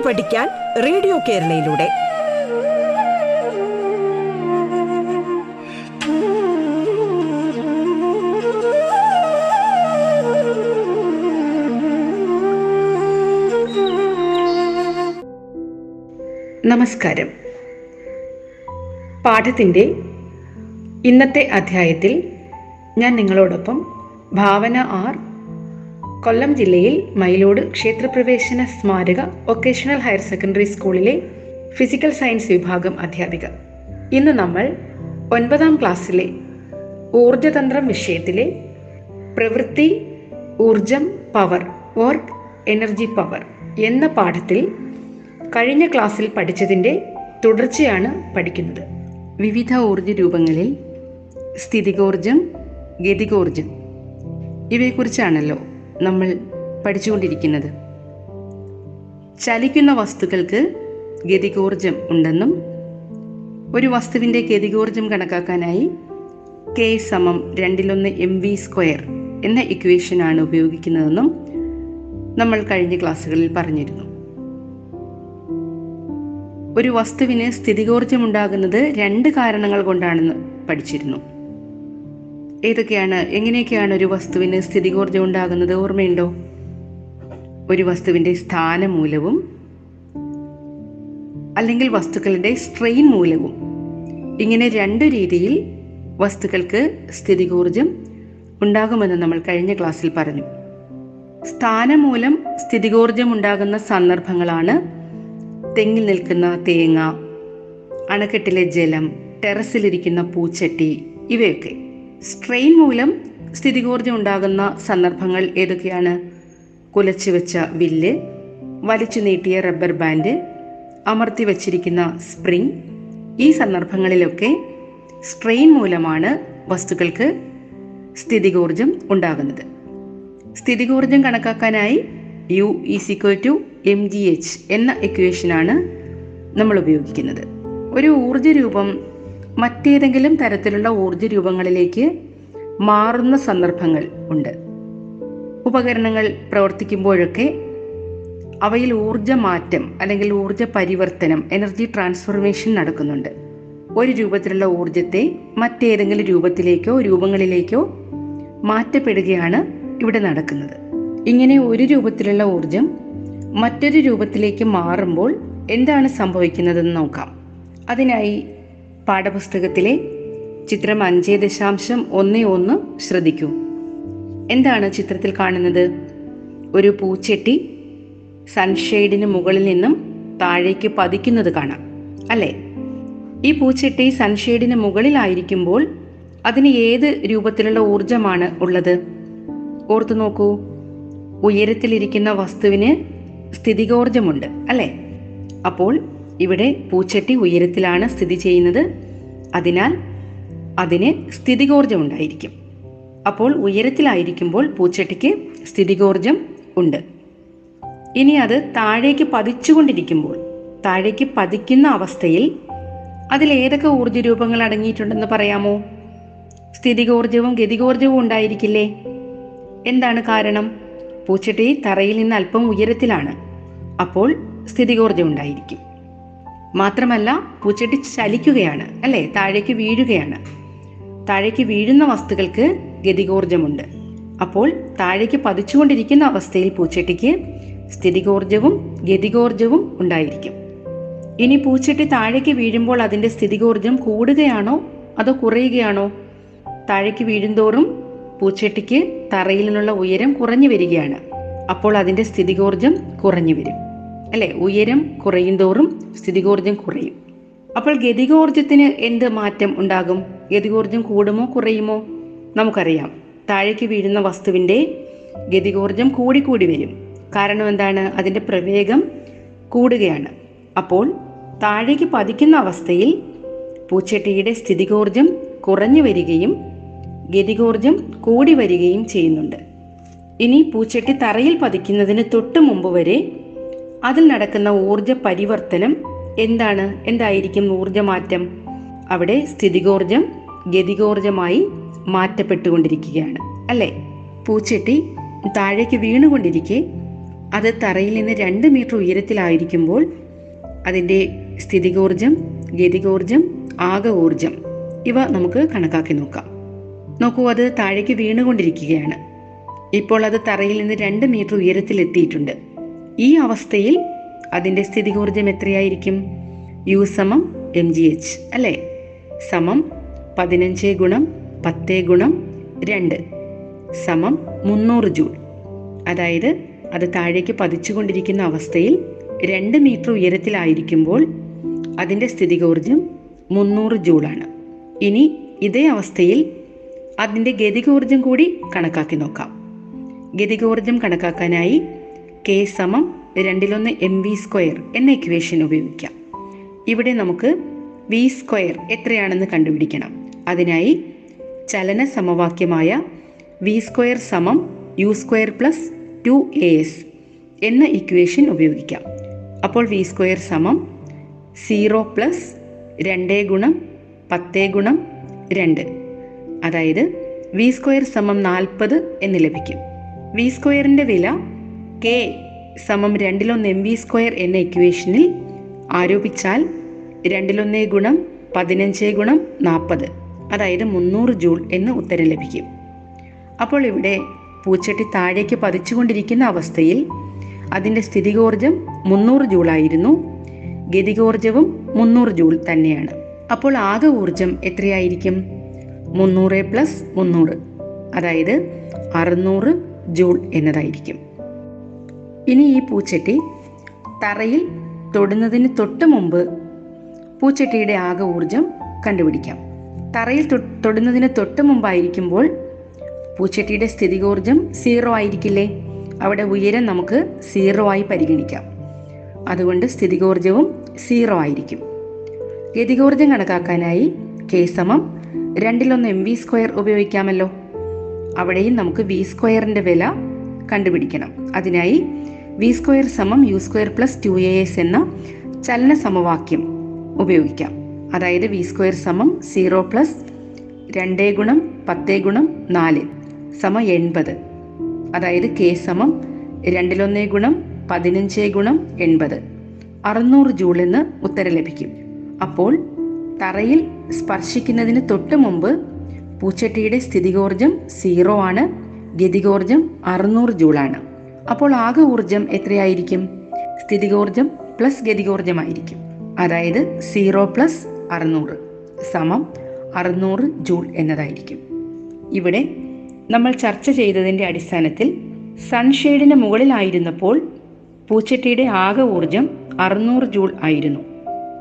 പാട്ട് പഠിക്കാൻ റേഡിയോ കേരളയിലൂടെ. നമസ്കാരം. പാഠത്തിന്റെ ഇന്നത്തെ അധ്യായത്തിൽ ഞാൻ നിങ്ങളോടൊപ്പം ഭാവന ആർ കൊല്ലം ജില്ലയിൽ മയിലോട് ക്ഷേത്രപ്രവേശന സ്മാരക വൊക്കേഷണൽ ഹയർ സെക്കൻഡറി സ്കൂളിലെ ഫിസിക്കൽ സയൻസ് വിഭാഗം അധ്യാപിക. ഇന്ന് നമ്മൾ ഒൻപതാം ക്ലാസ്സിലെ ഊർജതന്ത്രം വിഷയത്തിലെ പ്രവൃത്തി ഊർജം പവർ വർക്ക് എനർജി പവർ എന്ന പാഠത്തിൽ കഴിഞ്ഞ ക്ലാസ്സിൽ പഠിച്ചതിന്റെ തുടർച്ചയാണ് പഠിക്കുന്നത്. വിവിധ ഊർജ രൂപങ്ങളിൽ സ്ഥിതികോർജം ഗതികോർജം ഇവയെക്കുറിച്ചാണല്ലോ നമ്മൾ പഠിച്ചുകൊണ്ടിരിക്കുന്നത്. ചലിക്കുന്ന വസ്തുക്കൾക്ക് ഗതികോർജം ഉണ്ടെന്നും ഒരു വസ്തുവിന്റെ ഗതികോർജം കണക്കാക്കാനായി കെ സമം രണ്ടിലൊന്ന് എം വി സ്ക്വയർ എന്ന ഇക്വേഷനാണ് ഉപയോഗിക്കുന്നതെന്നും നമ്മൾ കഴിഞ്ഞ ക്ലാസ്സുകളിൽ പറഞ്ഞിരുന്നു. ഒരു വസ്തുവിന് സ്ഥിതികോർജം ഉണ്ടാകുന്നത് രണ്ട് കാരണങ്ങൾ കൊണ്ടാണെന്ന് പഠിച്ചിരുന്നു. ഏതൊക്കെയാണ് എങ്ങനെയൊക്കെയാണ് ഒരു വസ്തുവിന് സ്ഥിതികോർജം ഉണ്ടാകുന്നത്? ഓർമ്മയുണ്ടോ? ഒരു വസ്തുവിന്റെ സ്ഥാനമൂലവും അല്ലെങ്കിൽ വസ്തുക്കളുടെ സ്ട്രെയിൻ മൂലവും. ഇങ്ങനെ രണ്ട് രീതിയിൽ വസ്തുക്കൾക്ക് സ്ഥിതികോർജം ഉണ്ടാകുമെന്ന് നമ്മൾ കഴിഞ്ഞ ക്ലാസ്സിൽ പറഞ്ഞു. സ്ഥാനമൂലം സ്ഥിതികോർജം ഉണ്ടാകുന്ന സന്ദർഭങ്ങളാണ് തെങ്ങിൽ നിൽക്കുന്ന തേങ്ങ അണക്കെട്ടിലെ ജലം ടെറസിലിരിക്കുന്ന പൂച്ചട്ടി ഇവയൊക്കെ. സ്ട്രെയിൻ മൂലം സ്ഥിതികോർജം ഉണ്ടാകുന്ന സന്ദർഭങ്ങൾ ഏതൊക്കെയാണ്? കുലച്ചു വെച്ച വില്ല് വലിച്ചു നീട്ടിയ റബ്ബർ ബാൻഡ് അമർത്തി വച്ചിരിക്കുന്ന സ്പ്രിംഗ് ഈ സന്ദർഭങ്ങളിലൊക്കെ സ്ട്രെയിൻ മൂലമാണ് വസ്തുക്കൾക്ക് സ്ഥിതികോർജം ഉണ്ടാകുന്നത്. സ്ഥിതികോർജം കണക്കാക്കാനായി U is equal to M G H എന്ന ഇക്വേഷനാണ് നമ്മൾ ഉപയോഗിക്കുന്നത്. ഒരു ഊർജ രൂപം മറ്റേതെങ്കിലും തരത്തിലുള്ള ഊർജ രൂപങ്ങളിലേക്ക് മാറുന്ന സന്ദർഭങ്ങൾ ഉണ്ട്. ഉപകരണങ്ങൾ പ്രവർത്തിക്കുമ്പോഴൊക്കെ അവയിൽ ഊർജ മാറ്റം അല്ലെങ്കിൽ ഊർജ പരിവർത്തനം എനർജി ട്രാൻസ്ഫോർമേഷൻ നടക്കുന്നുണ്ട്. ഒരു രൂപത്തിലുള്ള ഊർജത്തെ മറ്റേതെങ്കിലും രൂപത്തിലേക്കോ രൂപങ്ങളിലേക്കോ മാറ്റപ്പെടുകയാണ് ഇവിടെ നടക്കുന്നത്. ഇങ്ങനെ ഒരു രൂപത്തിലുള്ള ഊർജം മറ്റൊരു രൂപത്തിലേക്ക് മാറുമ്പോൾ എന്താണ് സംഭവിക്കുന്നതെന്ന് നോക്കാം. അതിനായി പാഠപുസ്തകത്തിലെ ചിത്രം അഞ്ച് ദശാംശം ഒന്ന് ഒന്ന് ശ്രദ്ധിക്കൂ. എന്താണ് ചിത്രത്തിൽ കാണുന്നത്? ഒരു പൂച്ചെട്ടി സൺഷെയ്ഡിന് മുകളിൽ നിന്നും താഴേക്ക് പതിക്കുന്നത് കാണാം അല്ലേ? ഈ പൂച്ചെട്ടി സൺഷെയ്ഡിന് മുകളിലായിരിക്കുമ്പോൾ അതിന് ഏത് രൂപത്തിലുള്ള ഊർജമാണ് ഉള്ളത്? ഓർത്തു നോക്കൂ. ഉയരത്തിലിരിക്കുന്ന വസ്തുവിന് സ്ഥിതികോർജമുണ്ട് അല്ലേ? അപ്പോൾ ഇവിടെ പൂച്ചട്ടി ഉയരത്തിലാണ് സ്ഥിതി ചെയ്യുന്നത്. അതിനാൽ അതിന് സ്ഥിതികോർജം ഉണ്ടായിരിക്കും. അപ്പോൾ ഉയരത്തിലായിരിക്കുമ്പോൾ പൂച്ചട്ടിക്ക് സ്ഥിതികോർജം ഉണ്ട്. ഇനി അത് താഴേക്ക് പതിച്ചുകൊണ്ടിരിക്കുമ്പോൾ താഴേക്ക് പതിക്കുന്ന അവസ്ഥയിൽ അതിൽ ഏതൊക്കെ ഊർജ രൂപങ്ങൾ അടങ്ങിയിട്ടുണ്ടെന്ന് പറയാമോ? സ്ഥിതികോർജവും ഗതികോർജവും ഉണ്ടായിരിക്കില്ലേ? എന്താണ് കാരണം? പൂച്ചട്ടി തറയിൽ നിന്ന് അല്പം ഉയരത്തിലാണ്. അപ്പോൾ സ്ഥിതികോർജം ഉണ്ടായിരിക്കും. മാത്രമല്ല പൂച്ചട്ടി ചലിക്കുകയാണ് അല്ലേ? താഴേക്ക് വീഴുകയാണ്. താഴേക്ക് വീഴുന്ന വസ്തുക്കൾക്ക് ഗതികോർജമുണ്ട് അപ്പോൾ താഴേക്ക് പതിച്ചുകൊണ്ടിരിക്കുന്ന അവസ്ഥയിൽ പൂച്ചട്ടിക്ക് സ്ഥിതികോർജവും ഗതികോർജവും ഉണ്ടായിരിക്കും. ഇനി പൂച്ചട്ടി താഴേക്ക് വീഴുമ്പോൾ അതിന്റെ സ്ഥിതികോർജം കൂടുകയാണോ അതോ കുറയുകയാണോ? താഴേക്ക് വീഴുന്തോറും പൂച്ചട്ടിക്ക് തറയിൽ നിന്നുള്ള ഉയരം കുറഞ്ഞു വരികയാണ്. അപ്പോൾ അതിന്റെ സ്ഥിതികോർജം കുറഞ്ഞു വരും. അല്ലെ? ഉയരം കുറയും തോറും സ്ഥിതികോർജം കുറയും. അപ്പോൾ ഗതികോർജത്തിന് എന്ത് മാറ്റം ഉണ്ടാകും? ഗതികോർജം കൂടുമോ കുറയുമോ? നമുക്കറിയാം. താഴേക്ക് വീഴുന്ന വസ്തുവിന്റെ ഗതികോർജം കൂടിക്കൂടി വരും. കാരണം എന്താണ്? അതിന്റെ പ്രവേഗം കൂടുകയാണ്. അപ്പോൾ താഴേക്ക് പതിക്കുന്ന അവസ്ഥയിൽ പൂച്ചട്ടിയുടെ സ്ഥിതികോർജം കുറഞ്ഞു വരികയും ഗതികോർജം കൂടി വരികയും ചെയ്യുന്നുണ്ട്. ഇനി പൂച്ചട്ടി തറയിൽ പതിക്കുന്നതിന് തൊട്ട് മുമ്പ് വരെ അതിൽ നടക്കുന്ന ഊർജ പരിവർത്തനം എന്താണ്? എന്തായിരിക്കും ഊർജമാറ്റം? അവിടെ സ്ഥിതികോർജം ഗതികോർജമായി മാറ്റപ്പെട്ടുകൊണ്ടിരിക്കുകയാണ്. അല്ലേ? പൂച്ചട്ടി താഴേക്ക് വീണുകൊണ്ടിരിക്കെ അത് തറയിൽ നിന്ന് രണ്ട് മീറ്റർ ഉയരത്തിലായിരിക്കുമ്പോൾ അതിന്റെ സ്ഥിതികോർജം ഗതികോർജം ആകെ ഊർജം ഇവ നമുക്ക് കണക്കാക്കി നോക്കാം. നോക്കൂ അത് താഴേക്ക് വീണുകൊണ്ടിരിക്കുകയാണ്. ഇപ്പോൾ അത് തറയിൽ നിന്ന് രണ്ട് മീറ്റർ ഉയരത്തിൽ എത്തിയിട്ടുണ്ട് ഈ അവസ്ഥയിൽ അതിന്റെ സ്ഥിതികോർജം എത്രയായിരിക്കും? യു സമം എം ജി എച്ച് അല്ലേ? സമം പതിനഞ്ച് ഗുണം പത്ത് ഗുണം രണ്ട് സമം മുന്നൂറ് ജൂൾ. അതായത് അത് താഴേക്ക് പതിച്ചുകൊണ്ടിരിക്കുന്ന അവസ്ഥയിൽ രണ്ട് മീറ്റർ ഉയരത്തിലായിരിക്കുമ്പോൾ അതിന്റെ സ്ഥിതികോർജം മുന്നൂറ് ജൂളാണ് ഇനി ഇതേ അവസ്ഥയിൽ അതിന്റെ ഗതികോർജം കൂടി കണക്കാക്കി നോക്കാം. ഗതികോർജം കണക്കാക്കാനായി കെ സമം രണ്ടിലൊന്ന് എം വി സ്ക്വയർ എന്ന ഇക്വേഷൻ ഉപയോഗിക്കാം. ഇവിടെ നമുക്ക് വി സ്ക്വയർ എത്രയാണെന്ന് കണ്ടുപിടിക്കണം. അതിനായി ചലന സമവാക്യമായ വി സ്ക്വയർ സമം U square plus two A S എന്ന ഇക്വേഷൻ ഉപയോഗിക്കാം. അപ്പോൾ വി സ്ക്വയർ സമം സീറോ പ്ലസ് രണ്ട് ഗുണം പത്ത് ഗുണം രണ്ട്. അതായത് വി സ്ക്വയർ സമം നാൽപ്പത് എന്ന് ലഭിക്കും. വി സ്ക്വയറിന്റെ വില കെ സമം രണ്ടിലൊന്ന് എം വി സ്ക്വയർ എന്ന ഇക്വേഷനിൽ ആരോപിച്ചാൽ രണ്ടിലൊന്നേ ഗുണം പതിനഞ്ച് ഗുണം നാൽപ്പത്. അതായത് മുന്നൂറ് ജൂൾ എന്ന് ഉത്തരം ലഭിക്കും. അപ്പോൾ ഇവിടെ പൂച്ചട്ടി താഴേക്ക് പതിച്ചുകൊണ്ടിരിക്കുന്ന അവസ്ഥയിൽ അതിന്റെ സ്ഥിതികോർജം മുന്നൂറ് ജൂളായിരുന്നു ഗതികോർജവും മുന്നൂറ് ജൂൾ തന്നെയാണ്. അപ്പോൾ ആകെ ഊർജം എത്രയായിരിക്കും? മുന്നൂറ് പ്ലസ് മുന്നൂറ്. അതായത് അറുന്നൂറ് ജൂൾ എന്നതായിരിക്കും. ഇനി ഈ പൂച്ചട്ടി തറയിൽ തൊടുന്നതിന് തൊട്ട് മുമ്പ് പൂച്ചട്ടിയുടെ ആകെ ഊർജം കണ്ടുപിടിക്കാം. തറയിൽ തൊടുന്നതിന് തൊട്ട് മുമ്പായിരിക്കുമ്പോൾ പൂച്ചട്ടിയുടെ സ്ഥിതികോർജം സീറോ ആയിരിക്കില്ലേ? അവിടെ ഉയരം നമുക്ക് സീറോ ആയി പരിഗണിക്കാം. അതുകൊണ്ട് സ്ഥിതികോർജവും സീറോ ആയിരിക്കും. ഗതികോർജം കണക്കാക്കാനായി കെ സമം രണ്ടിലൊന്ന് എം വി സ്ക്വയർ ഉപയോഗിക്കാമല്ലോ. അവിടെയും നമുക്ക് വി സ്ക്വയറിന്റെ വില കണ്ടുപിടിക്കണം. അതിനായി വി സ്ക്വയർ സമം U square plus two A S എന്ന ചലന സമവാക്യം ഉപയോഗിക്കാം. അതായത് വി സ്ക്വയർ സമം സീറോ പ്ലസ് രണ്ട് ഗുണം പത്ത് ഗുണം നാല് സമ എൺപത്. അതായത് കെ സമം രണ്ടിലൊന്നേ ഗുണം പതിനഞ്ച് ഗുണം എൺപത്. അറുന്നൂറ് ജൂൾ എന്ന് ഉത്തരം ലഭിക്കും. അപ്പോൾ തറയിൽ സ്പർശിക്കുന്നതിന് തൊട്ട് മുമ്പ് പൂച്ചട്ടിയുടെ സ്ഥിതികോർജം സീറോ ആണ് ഗതികോർജം അറുന്നൂറ് ജൂളാണ് അപ്പോൾ ആകെ ഊർജം എത്രയായിരിക്കും? സ്ഥിതികോർജം പ്ലസ് ഗതികോർജമായിരിക്കും അതായത് സീറോ പ്ലസ് അറുന്നൂറ് സമം അറുന്നൂറ് ജൂൾ എന്നതായിരിക്കും. ഇവിടെ നമ്മൾ ചർച്ച ചെയ്തതിന്റെ അടിസ്ഥാനത്തിൽ സൺഷെയ്ഡിന് മുകളിലായിരുന്നപ്പോൾ പൂച്ചട്ടിയുടെ ആകെ ഊർജം അറുന്നൂറ് ജൂൾ ആയിരുന്നു.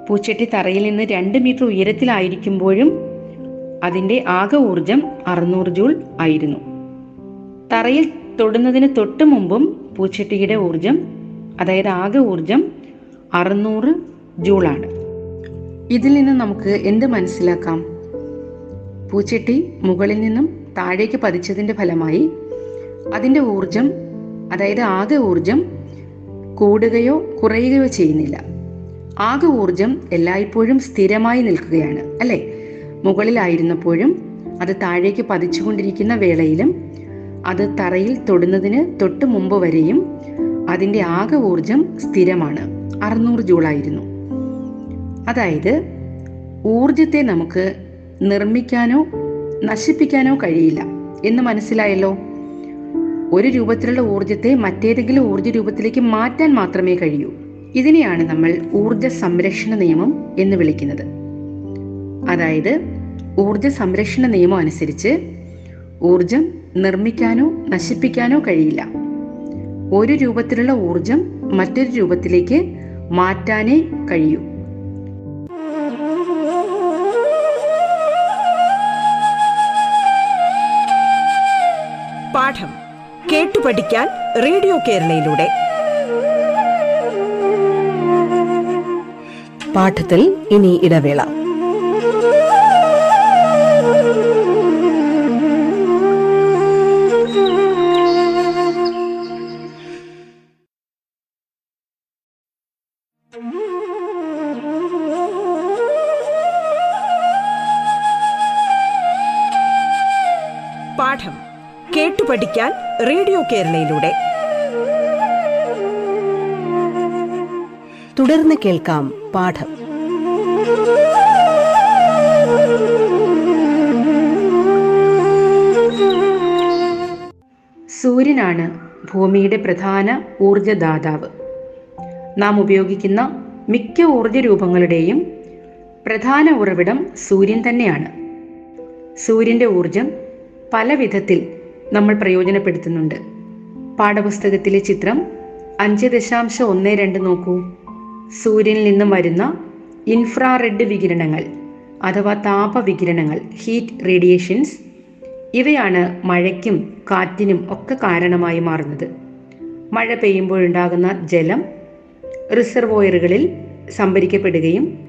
പൂച്ചട്ടി തറയിൽ നിന്ന് രണ്ട് മീറ്റർ ഉയരത്തിലായിരിക്കുമ്പോഴും അതിന്റെ ആകെ ഊർജം അറുന്നൂറ് ജൂൾ ആയിരുന്നു. തറയിൽ തൊടുന്നതിന് തൊട്ട് മുമ്പും പൂച്ചട്ടിയുടെ ഊർജം അതായത് ആകെ ഊർജം അറുന്നൂറ് ജൂളാണ്. ഇതിൽ നിന്ന് നമുക്ക് എന്ത് മനസ്സിലാക്കാം? പൂച്ചട്ടി മുകളിൽ നിന്നും താഴേക്ക് പതിച്ചതിന്റെ ഫലമായി അതിന്റെ ഊർജം അതായത് ആകെ ഊർജം കൂടുകയോ കുറയുകയോ ചെയ്യുന്നില്ല. ആകെ ഊർജം എല്ലായ്പ്പോഴും സ്ഥിരമായി നിൽക്കുകയാണ് അല്ലേ? മുകളിലായിരുന്നപ്പോഴും അത് താഴേക്ക് പതിച്ചുകൊണ്ടിരിക്കുന്ന വേളയിലും അത് തറയിൽ തൊടുന്നതിന് തൊട്ട് മുമ്പ് വരെയും അതിന്റെ ആകെ ഊർജം സ്ഥിരമാണ്. അറുന്നൂറ് ജൂളായിരുന്നു അതായത് ഊർജത്തെ നമുക്ക് നിർമ്മിക്കാനോ നശിപ്പിക്കാനോ കഴിയില്ല. എന്ന് മനസ്സിലായല്ലോ? ഒരു രൂപത്തിലുള്ള ഊർജത്തെ മറ്റേതെങ്കിലും ഊർജ രൂപത്തിലേക്ക് മാറ്റാൻ മാത്രമേ കഴിയൂ. ഇതിനെയാണ് നമ്മൾ ഊർജ സംരക്ഷണ നിയമം എന്ന് വിളിക്കുന്നത്. അതായത് ഊർജ സംരക്ഷണ നിയമം അനുസരിച്ച് ഊർജം നിർമ്മിക്കാനോ നശിപ്പിക്കാനോ കഴിയില്ല. ഒരു രൂപത്തിലുള്ള ഊർജം മറ്റൊരു രൂപത്തിലേക്ക് മാറ്റാനേ കഴിയൂ. പാഠം കേട്ടു പഠിക്കാൻ റേഡിയോ കേരളയിലൂടെ. പാഠത്തിൽ ഇനി ഇടവേള. പാഠം കേട്ടു പഠിക്കാൻ റേഡിയോ കേരളയിലൂടെ. തുടർന്ന് കേൾക്കാം പാഠം. സൂര്യനാണ് ഭൂമിയുടെ പ്രധാന ഊർജദാതാവ് നാം ഉപയോഗിക്കുന്ന മിക്ക ഊർജ രൂപങ്ങളുടെയും പ്രധാന ഉറവിടം സൂര്യൻ തന്നെയാണ്. സൂര്യന്റെ ഊർജം പല വിധത്തിൽ നമ്മൾ പ്രയോജനപ്പെടുത്തുന്നുണ്ട്. പാഠപുസ്തകത്തിലെ ചിത്രം അഞ്ച് ദശാംശം ഒന്ന് രണ്ട് നോക്കൂ. സൂര്യനിൽ നിന്നും വരുന്ന ഇൻഫ്രാറെഡ് വികിരണങ്ങൾ അഥവാ താപവികിരണങ്ങൾ ഹീറ്റ് റേഡിയേഷൻസ് ഇവയാണ് മഴയ്ക്കും കാറ്റിനും ഒക്കെ കാരണമായി മാറുന്നത്. മഴ പെയ്യുമ്പോഴുണ്ടാകുന്ന ജലം റിസർവോയറുകളിൽ സംഭരിക്കപ്പെടുകയും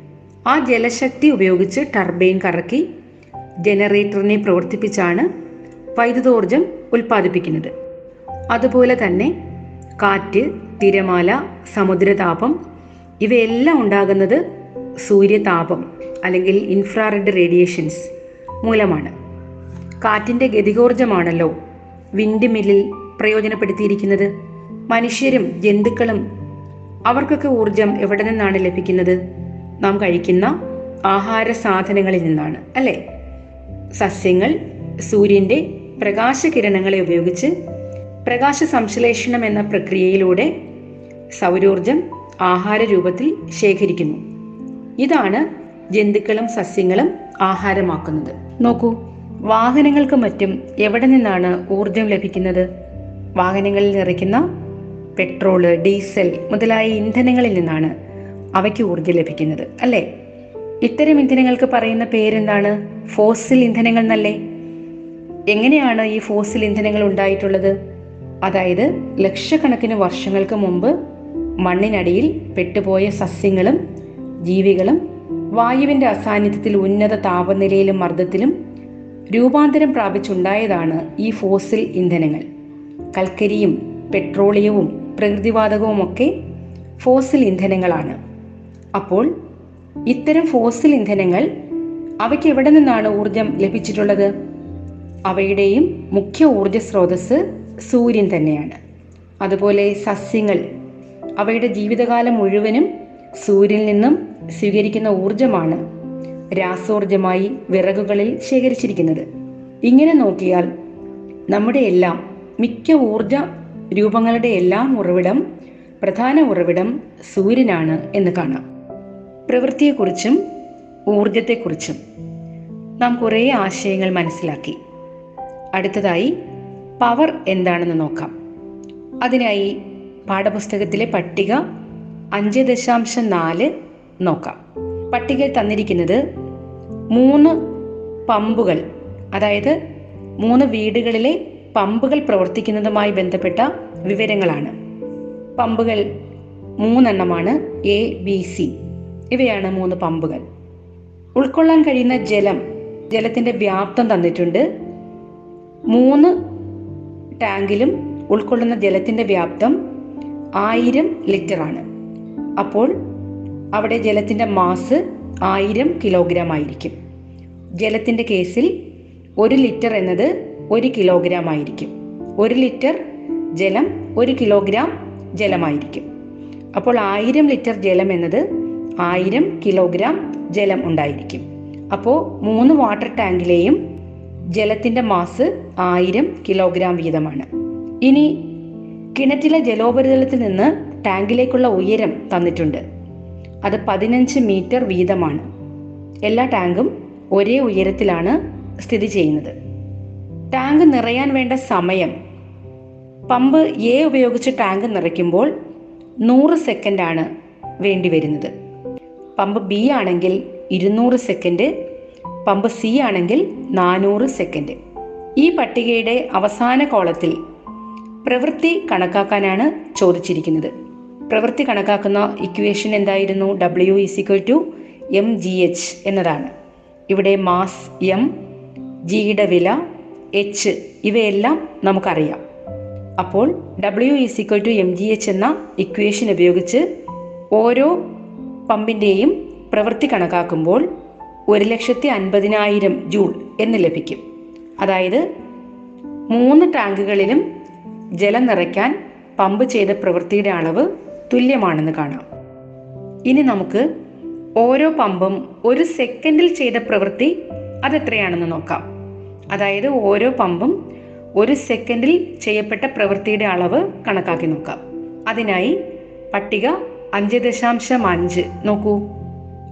ആ ജലശക്തി ഉപയോഗിച്ച് ടർബൈൻ കറക്കി ജനറേറ്ററിനെ പ്രവർത്തിപ്പിച്ചാണ് വൈദ്യുതോർജം ഉൽപ്പാദിപ്പിക്കുന്നത്. അതുപോലെ തന്നെ കാറ്റ് തിരമാല സമുദ്രതാപം ഇവയെല്ലാം ഉണ്ടാകുന്നത് സൂര്യതാപം അല്ലെങ്കിൽ ഇൻഫ്രാറെഡ് റേഡിയേഷൻസ് മൂലമാണ്. കാറ്റിന്റെ ഗതികോർജമാണല്ലോ വിൻഡ് മില്ലിൽ പ്രയോജനപ്പെടുത്തിയിരിക്കുന്നത്. മനുഷ്യരും ജന്തുക്കളും അവർക്കൊക്കെ ഊർജം എവിടെ നിന്നാണ് ലഭിക്കുന്നത്? നാം കഴിക്കുന്ന ആഹാര സാധനങ്ങളിൽ നിന്നാണ് അല്ലേ? സസ്യങ്ങൾ സൂര്യന്റെ പ്രകാശകിരണങ്ങളെ ഉപയോഗിച്ച് പ്രകാശ സംശ്ലേഷണം എന്ന പ്രക്രിയയിലൂടെ സൗരോർജം ആഹാര രൂപത്തിൽ ശേഖരിക്കുന്നു. ഇതാണ് ജന്തുക്കളും സസ്യങ്ങളും ആഹാരമാക്കുന്നത്. നോക്കൂ വാഹനങ്ങൾക്ക് മറ്റും എവിടെ നിന്നാണ് ഊർജം ലഭിക്കുന്നത്? വാഹനങ്ങളിൽ നിറയ്ക്കുന്ന പെട്രോൾ ഡീസൽ മുതലായ ഇന്ധനങ്ങളിൽ നിന്നാണ് അവയ്ക്ക് ഊർജം ലഭിക്കുന്നത് അല്ലേ? ഇത്തരം ഇന്ധനങ്ങൾക്ക് പറയുന്ന പേരെന്താണ്? ഫോസിൽ ഇന്ധനങ്ങൾ എന്നല്ലേ? എങ്ങനെയാണ് ഈ ഫോസിൽ ഇന്ധനങ്ങൾ ഉണ്ടായിട്ടുള്ളത്? അതായത് ലക്ഷക്കണക്കിന് വർഷങ്ങൾക്ക് മുമ്പ് മണ്ണിനടിയിൽ പെട്ടുപോയ സസ്യങ്ങളും ജീവികളും വായുവിന്റെ അസാന്നിധ്യത്തിൽ ഉന്നത താപനിലയിലും മർദ്ദത്തിലും രൂപാന്തരം പ്രാപിച്ചുണ്ടായതാണ് ഈ ഫോസിൽ ഇന്ധനങ്ങൾ. കൽക്കരിയും പെട്രോളിയവും പ്രകൃതിവാതകവുമൊക്കെ ഫോസിൽ ഇന്ധനങ്ങളാണ്. അപ്പോൾ ഇത്തരം ഫോസിൽ ഇന്ധനങ്ങൾ അവയ്ക്ക് എവിടെ നിന്നാണ് ഊർജം ലഭിച്ചിട്ടുള്ളത്? അവയുടെയും മുഖ്യ ഊർജ സ്രോതസ് സൂര്യൻ തന്നെയാണ്. അതുപോലെ സസ്യങ്ങൾ അവയുടെ ജീവിതകാലം മുഴുവനും സൂര്യനിൽ നിന്നും സ്വീകരിക്കുന്ന ഊർജമാണ് രാസോർജമായി വിറകുകളിൽ ശേഖരിച്ചിരിക്കുന്നത്. ഇങ്ങനെ നോക്കിയാൽ നമ്മുടെ എല്ലാം മിക്ക ഊർജ രൂപങ്ങളുടെ എല്ലാം ഉറവിടം പ്രധാന ഉറവിടം സൂര്യനാണ് എന്ന് കാണാം. പ്രവൃത്തിയെക്കുറിച്ചും ഊർജത്തെക്കുറിച്ചും നാം കുറേ ആശയങ്ങൾ മനസ്സിലാക്കി. അടുത്തതായി പവർ എന്താണെന്ന് നോക്കാം. അതിനായി പാഠപുസ്തകത്തിലെ പട്ടിക അഞ്ച് ദശാംശം നാല് നോക്കാം. പട്ടികയിൽ തന്നിരിക്കുന്നത് മൂന്ന് പമ്പുകൾ അതായത് മൂന്ന് വീടുകളിലെ പമ്പുകൾ പ്രവർത്തിക്കുന്നതുമായി ബന്ധപ്പെട്ട വിവരങ്ങളാണ്. പമ്പുകൾ മൂന്നെണ്ണമാണ് എ ബി സി ഇവയാണ് മൂന്ന് പമ്പുകൾ. ഉൾക്കൊള്ളാൻ കഴിയുന്ന ജലം ജലത്തിന്റെ വ്യാപ്തം തന്നിട്ടുണ്ട്. മൂന്ന് ടാങ്കിലും ഉൾക്കൊള്ളുന്ന ജലത്തിന്റെ വ്യാപ്തം ആയിരം ആണ്. അപ്പോൾ അവിടെ ജലത്തിന്റെ മാസ് ആയിരം കിലോഗ്രാം ആയിരിക്കും. ജലത്തിന്റെ കേസിൽ ഒരു ലിറ്റർ എന്നത് ഒരു കിലോഗ്രാം ആയിരിക്കും. ഒരു ലിറ്റർ ജലം ഒരു കിലോഗ്രാം ജലമായിരിക്കും. അപ്പോൾ ആയിരം ലിറ്റർ ജലം എന്നത് ആയിരം കിലോഗ്രാം ജലം ഉണ്ടായിരിക്കും. അപ്പോൾ മൂന്ന് വാട്ടർ ടാങ്കിലെയും ജലത്തിന്റെ മാസ് ആയിരം കിലോഗ്രാം വീതമാണ്. ഇനി കിണറ്റിലെ ജലോപരിതലത്തിൽ നിന്ന് ടാങ്കിലേക്കുള്ള ഉയരം തന്നിട്ടുണ്ട്. അത് പതിനഞ്ച് മീറ്റർ വീതമാണ്. എല്ലാ ടാങ്കും ഒരേ ഉയരത്തിലാണ് സ്ഥിതി ചെയ്യുന്നത്. ടാങ്ക് നിറയാൻ വേണ്ട സമയം. പമ്പ് എ ഉപയോഗിച്ച് ടാങ്ക് നിറയ്ക്കുമ്പോൾ നൂറ് സെക്കൻഡാണ് വേണ്ടി വരുന്നത്. പമ്പ് ബി ആണെങ്കിൽ ഇരുന്നൂറ് സെക്കൻഡ് പമ്പ് സി ആണെങ്കിൽ നാനൂറ് സെക്കൻഡ്. ഈ പട്ടികയുടെ അവസാന കോളത്തിൽ പ്രവൃത്തി കണക്കാക്കാനാണ് ചോദിച്ചിരിക്കുന്നത്. പ്രവൃത്തി കണക്കാക്കുന്ന ഇക്വേഷൻ എന്തായിരുന്നു? W is equal to M G H എന്നതാണ്. ഇവിടെ മാസ് എം ജിയുടെ വില എച്ച് ഇവയെല്ലാം നമുക്കറിയാം. അപ്പോൾ W is equal to M G H എന്ന ഇക്വേഷൻ ഉപയോഗിച്ച് ഓരോ പമ്പിന്റെയും പ്രവൃത്തി കണക്കാക്കുമ്പോൾ ഒരു ലക്ഷത്തി അൻപതിനായിരം ജൂൾ എന്ന് ലഭിക്കും. അതായത് മൂന്ന് ടാങ്കുകളിലും ജലം നിറയ്ക്കാൻ പമ്പ് ചെയ്ത പ്രവൃത്തിയുടെ അളവ് തുല്യമാണെന്ന് കാണാം. ഇനി നമുക്ക് ഓരോ പമ്പും ഒരു സെക്കൻഡിൽ ചെയ്ത പ്രവൃത്തി അതെത്രയാണെന്ന് നോക്കാം. അതായത് ഓരോ പമ്പും ഒരു സെക്കൻഡിൽ ചെയ്യപ്പെട്ട പ്രവൃത്തിയുടെ അളവ് കണക്കാക്കി നോക്കാം. അതിനായി പട്ടിക അഞ്ച് ദശാംശം അഞ്ച് നോക്കൂ.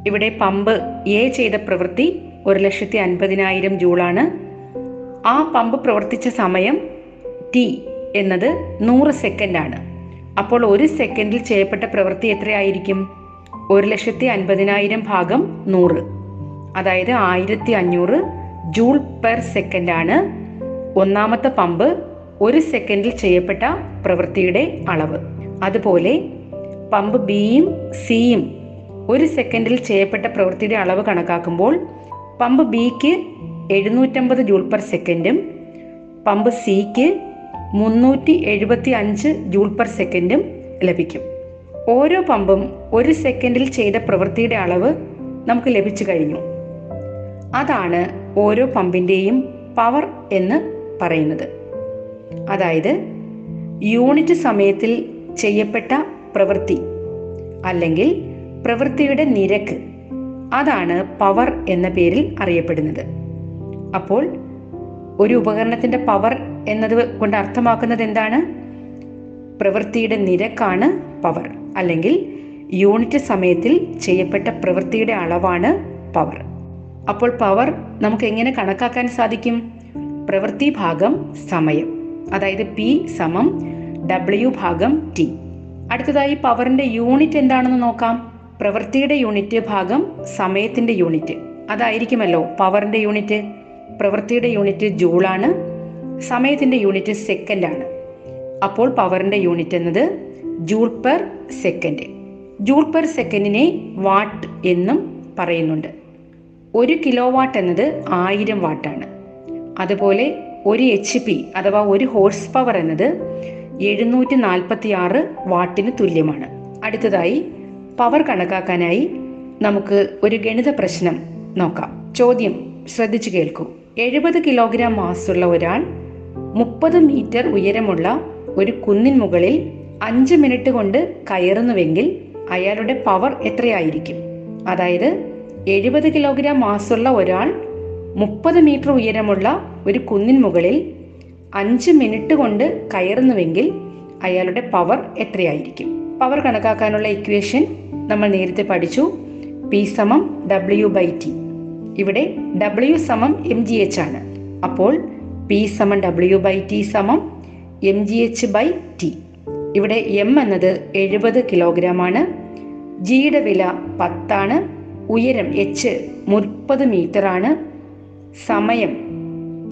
ഇവിടെ പമ്പ് എ ചെയ്ത പ്രവൃത്തി ഒരു ലക്ഷത്തി അൻപതിനായിരം ജൂളാണ് ആ പമ്പ് പ്രവർത്തിച്ച സമയം ടി എന്നത് നൂറ് സെക്കൻഡാണ് അപ്പോൾ ഒരു സെക്കൻഡിൽ ചെയ്യപ്പെട്ട പ്രവൃത്തി എത്രയായിരിക്കും? ഒരു ലക്ഷത്തി അൻപതിനായിരം ഭാഗം നൂറ്. അതായത് ആയിരത്തി അഞ്ഞൂറ് ജൂൾ പെർ സെക്കൻഡാണ് ഒന്നാമത്തെ പമ്പ് ഒരു സെക്കൻഡിൽ ചെയ്യപ്പെട്ട പ്രവൃത്തിയുടെ അളവ്. അതുപോലെ പമ്പ് ബിയും സിയും ഒരു സെക്കൻഡിൽ ചെയ്യപ്പെട്ട പ്രവൃത്തിയുടെ അളവ് കണക്കാക്കുമ്പോൾ പമ്പ് ബിക്ക് എഴുന്നൂറ്റമ്പത് ജൂൾ പെർ സെക്കൻഡും പമ്പ് സിക്ക് മുന്നൂറ്റി എഴുപത്തി അഞ്ച് ജൂൾ പെർ സെക്കൻഡും ലഭിക്കും. ഓരോ പമ്പും ഒരു സെക്കൻഡിൽ ചെയ്ത പ്രവൃത്തിയുടെ അളവ് നമുക്ക് ലഭിച്ചു കഴിഞ്ഞു. അതാണ് ഓരോ പമ്പിന്റെയും പവർ എന്ന് പറയുന്നത്. അതായത് യൂണിറ്റ് സമയത്തിൽ ചെയ്യപ്പെട്ട പ്രവൃത്തി അല്ലെങ്കിൽ പ്രവൃത്തിയുടെ നിരക്ക്. അതാണ് പവർ എന്ന പേരിൽ അറിയപ്പെടുന്നത്. അപ്പോൾ ഒരു ഉപകരണത്തിന്റെ പവർ എന്നത് കൊണ്ട് അർത്ഥമാക്കുന്നത് എന്താണ്? പ്രവൃത്തിയുടെ നിരക്കാണ് പവർ അല്ലെങ്കിൽ യൂണിറ്റ് സമയത്തിൽ ചെയ്യപ്പെട്ട പ്രവൃത്തിയുടെ അളവാണ് പവർ അപ്പോൾ പവർ നമുക്ക് എങ്ങനെ കണക്കാക്കാൻ സാധിക്കും? പ്രവൃത്തി ഭാഗം സമയം. അതായത് പി സമം ഡബ്ല്യു ഭാഗം ടി അടുത്തതായി പവറിന്റെ യൂണിറ്റ് എന്താണെന്ന് നോക്കാം. പ്രവൃത്തിയുടെ യൂണിറ്റ് ഭാഗം സമയത്തിന്റെ യൂണിറ്റ്. അതായിരിക്കുമല്ലോ പവറിന്റെ യൂണിറ്റ്. പ്രവൃത്തിയുടെ യൂണിറ്റ് ജൂളാണ്. സമയത്തിന്റെ യൂണിറ്റ് സെക്കൻഡാണ്. അപ്പോൾ പവറിന്റെ യൂണിറ്റ് എന്നത് joule per second. Joule per സെക്കൻഡിനെ watt എന്നും പറയുന്നുണ്ട്. ഒരു കിലോ വാട്ട് എന്നത് ആയിരം വാട്ടാണ്. അതുപോലെ ഒരു എച്ച് പി അഥവാ ഒരു ഹോഴ്സ് പവർ എന്നത് എഴുന്നൂറ്റി നാൽപ്പത്തി ആറ് വാട്ടിന് തുല്യമാണ്. അടുത്തതായി പവർ കണക്കാക്കാനായി നമുക്ക് ഒരു ഗണിത പ്രശ്നം നോക്കാം. ചോദ്യം ശ്രദ്ധിച്ചു കേൾക്കൂ. എഴുപത് കിലോഗ്രാം മാസുള്ള ഒരാൾ മുപ്പത് മീറ്റർ ഉയരമുള്ള ഒരു കുന്നിൻ മുകളിൽ അഞ്ച് മിനിറ്റ് കൊണ്ട് കയറുന്നുവെങ്കിൽ അയാളുടെ പവർ എത്രയായിരിക്കും? അതായത് എഴുപത് കിലോഗ്രാം മാസുള്ള ഒരാൾ മുപ്പത് മീറ്റർ ഉയരമുള്ള ഒരു കുന്നിൻ മുകളിൽ അഞ്ച് മിനിറ്റ് കൊണ്ട് കയറുന്നുവെങ്കിൽ അയാളുടെ പവർ എത്രയായിരിക്കും? പവർ കണക്കാക്കാനുള്ള ഇക്വേഷൻ നമ്മൾ നേരത്തെ പഠിച്ചു. പി സമം ഡബ്ല്യു ബൈ ടി ഇവിടെ ഡബ്ല്യു സമം എം ജി എച്ച് ആണ്. അപ്പോൾ പി സമം ഡബ്ല്യു ബൈ ടി സമം M G H by T ഇവിടെ എം എന്നത് എഴുപത് കിലോഗ്രാം ആണ്. ജിയുടെ വില പത്താണ്. ഉയരം എച്ച് മുപ്പത് മീറ്റർ ആണ്. സമയം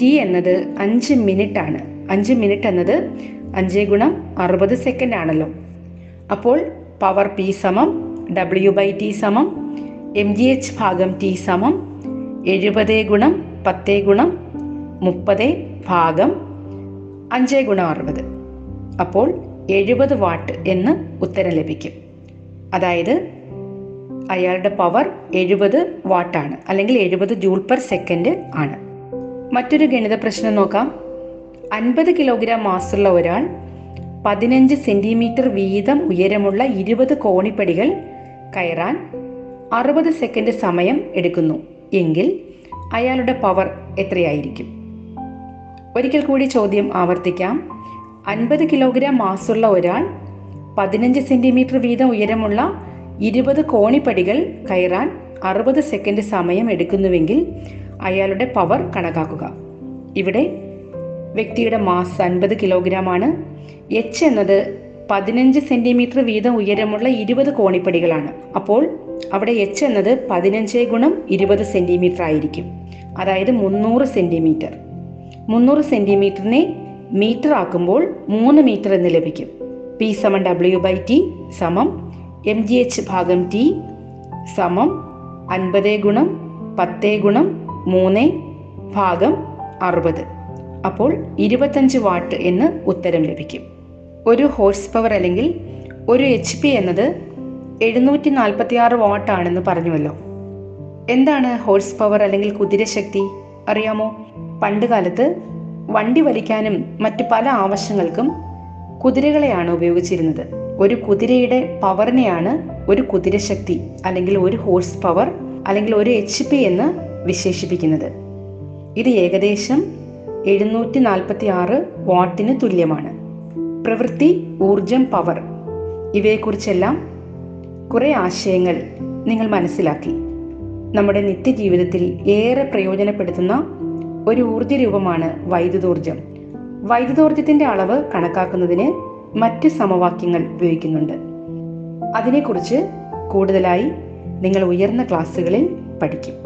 ടി എന്നത് അഞ്ച് മിനിറ്റ് ആണ്. അഞ്ച് മിനിറ്റ് എന്നത് അഞ്ച് ഗുണം അറുപത് സെക്കൻഡ് ആണല്ലോ. അപ്പോൾ പവർ പി സമം ഡബ്ല്യു ബൈ ടി സമം എം ജി എച്ച് ഭാഗം ടി സമം എഴുപത് ഗുണം പത്ത് ഗുണം മുപ്പത് ഭാഗം അഞ്ച് ഗുണം അറുപത്. അപ്പോൾ എഴുപത് വാട്ട് എന്ന് ഉത്തരം ലഭിക്കും. അതായത് അയാളുടെ പവർ എഴുപത് വാട്ടാണ് അല്ലെങ്കിൽ എഴുപത് ജൂൾ പെർ സെക്കൻഡ് ആണ്. മറ്റൊരു ഗണിത പ്രശ്നം നോക്കാം. അൻപത് കിലോഗ്രാം മാസുള്ള ഒരാൾ പതിനഞ്ച് സെന്റിമീറ്റർ വീതം ഉയരമുള്ള ഇരുപത് കോണിപ്പടികൾ കയറാൻ അറുപത് സെക്കൻഡ് സമയം എടുക്കുന്നു. എങ്കിൽ അയാളുടെ പവർ എത്രയായിരിക്കും? ഒരിക്കൽ കൂടി ചോദ്യം ആവർത്തിക്കാം. അൻപത് കിലോഗ്രാം മാസുള്ള ഒരാൾ പതിനഞ്ച് സെന്റിമീറ്റർ വീതം ഉയരമുള്ള ഇരുപത് കോണിപ്പടികൾ കയറാൻ അറുപത് സെക്കൻഡ് സമയം എടുക്കുന്നുവെങ്കിൽ അയാളുടെ പവർ കണക്കാക്കുക. ഇവിടെ വ്യക്തിയുടെ മാസ് അൻപത് കിലോഗ്രാം ആണ് എച്ച് എന്നത് പതിനഞ്ച് സെന്റിമീറ്റർ വീതം ഉയരമുള്ള ഇരുപത് കോണിപ്പടികളാണ്. അപ്പോൾ അവിടെ എച്ച് എന്നത് പതിനഞ്ച് ഗുണം ഇരുപത് സെന്റിമീറ്റർ ആയിരിക്കും. അതായത് മുന്നൂറ് സെന്റിമീറ്റർ. മുന്നൂറ് സെന്റിമീറ്ററിനെ മീറ്റർ ആക്കുമ്പോൾ മൂന്ന് മീറ്റർ എന്ന് ലഭിക്കും. പി സമം ഡബ്ല്യു ബൈ ടി സമം എം ജി എച്ച് ഭാഗം ടി സമം അൻപത് ഗുണം പത്ത് ഗുണം മൂന്ന് ഭാഗം അറുപത്. അപ്പോൾ ഇരുപത്തഞ്ച് വാട്ട് എന്ന് ഉത്തരം ലഭിക്കും. ഒരു ഹോഴ്സ് പവർ അല്ലെങ്കിൽ ഒരു എച്ച് പി എന്നത് എഴുന്നൂറ്റി നാൽപ്പത്തി ആറ് വാട്ട് ആണെന്ന് പറഞ്ഞുവല്ലോ. എന്താണ് ഹോഴ്സ് പവർ അല്ലെങ്കിൽ കുതിരശക്തി അറിയാമോ? പണ്ട് കാലത്ത് വണ്ടി വലിക്കാനും മറ്റ് പല ആവശ്യങ്ങൾക്കും കുതിരകളെയാണ് ഉപയോഗിച്ചിരുന്നത്. ഒരു കുതിരയുടെ പവറിനെയാണ് ഒരു കുതിരശക്തി അല്ലെങ്കിൽ ഒരു ഹോഴ്സ് പവർ അല്ലെങ്കിൽ ഒരു എച്ച് പി എന്ന് വിശേഷിപ്പിക്കുന്നത്. ഇത് ഏകദേശം എഴുന്നൂറ്റി നാൽപ്പത്തി ആറ് വാട്ടിന് തുല്യമാണ്. പ്രവൃത്തി ഊർജം പവർ. ഇവയെക്കുറിച്ചെല്ലാം കുറേ ആശയങ്ങൾ നിങ്ങൾ മനസ്സിലാക്കി. നമ്മുടെ നിത്യജീവിതത്തിൽ ഏറെ പ്രയോജനപ്പെടുത്തുന്ന ഒരു ഊർജ രൂപമാണ് വൈദ്യുതോർജം വൈദ്യുതോർജത്തിന്റെ അളവ് കണക്കാക്കുന്നതിന് മറ്റ് സമവാക്യങ്ങൾ ഉപയോഗിക്കുന്നുണ്ട്. അതിനെക്കുറിച്ച് കൂടുതലായി നിങ്ങൾ ഉയർന്ന ക്ലാസ്സുകളിൽ പഠിക്കും.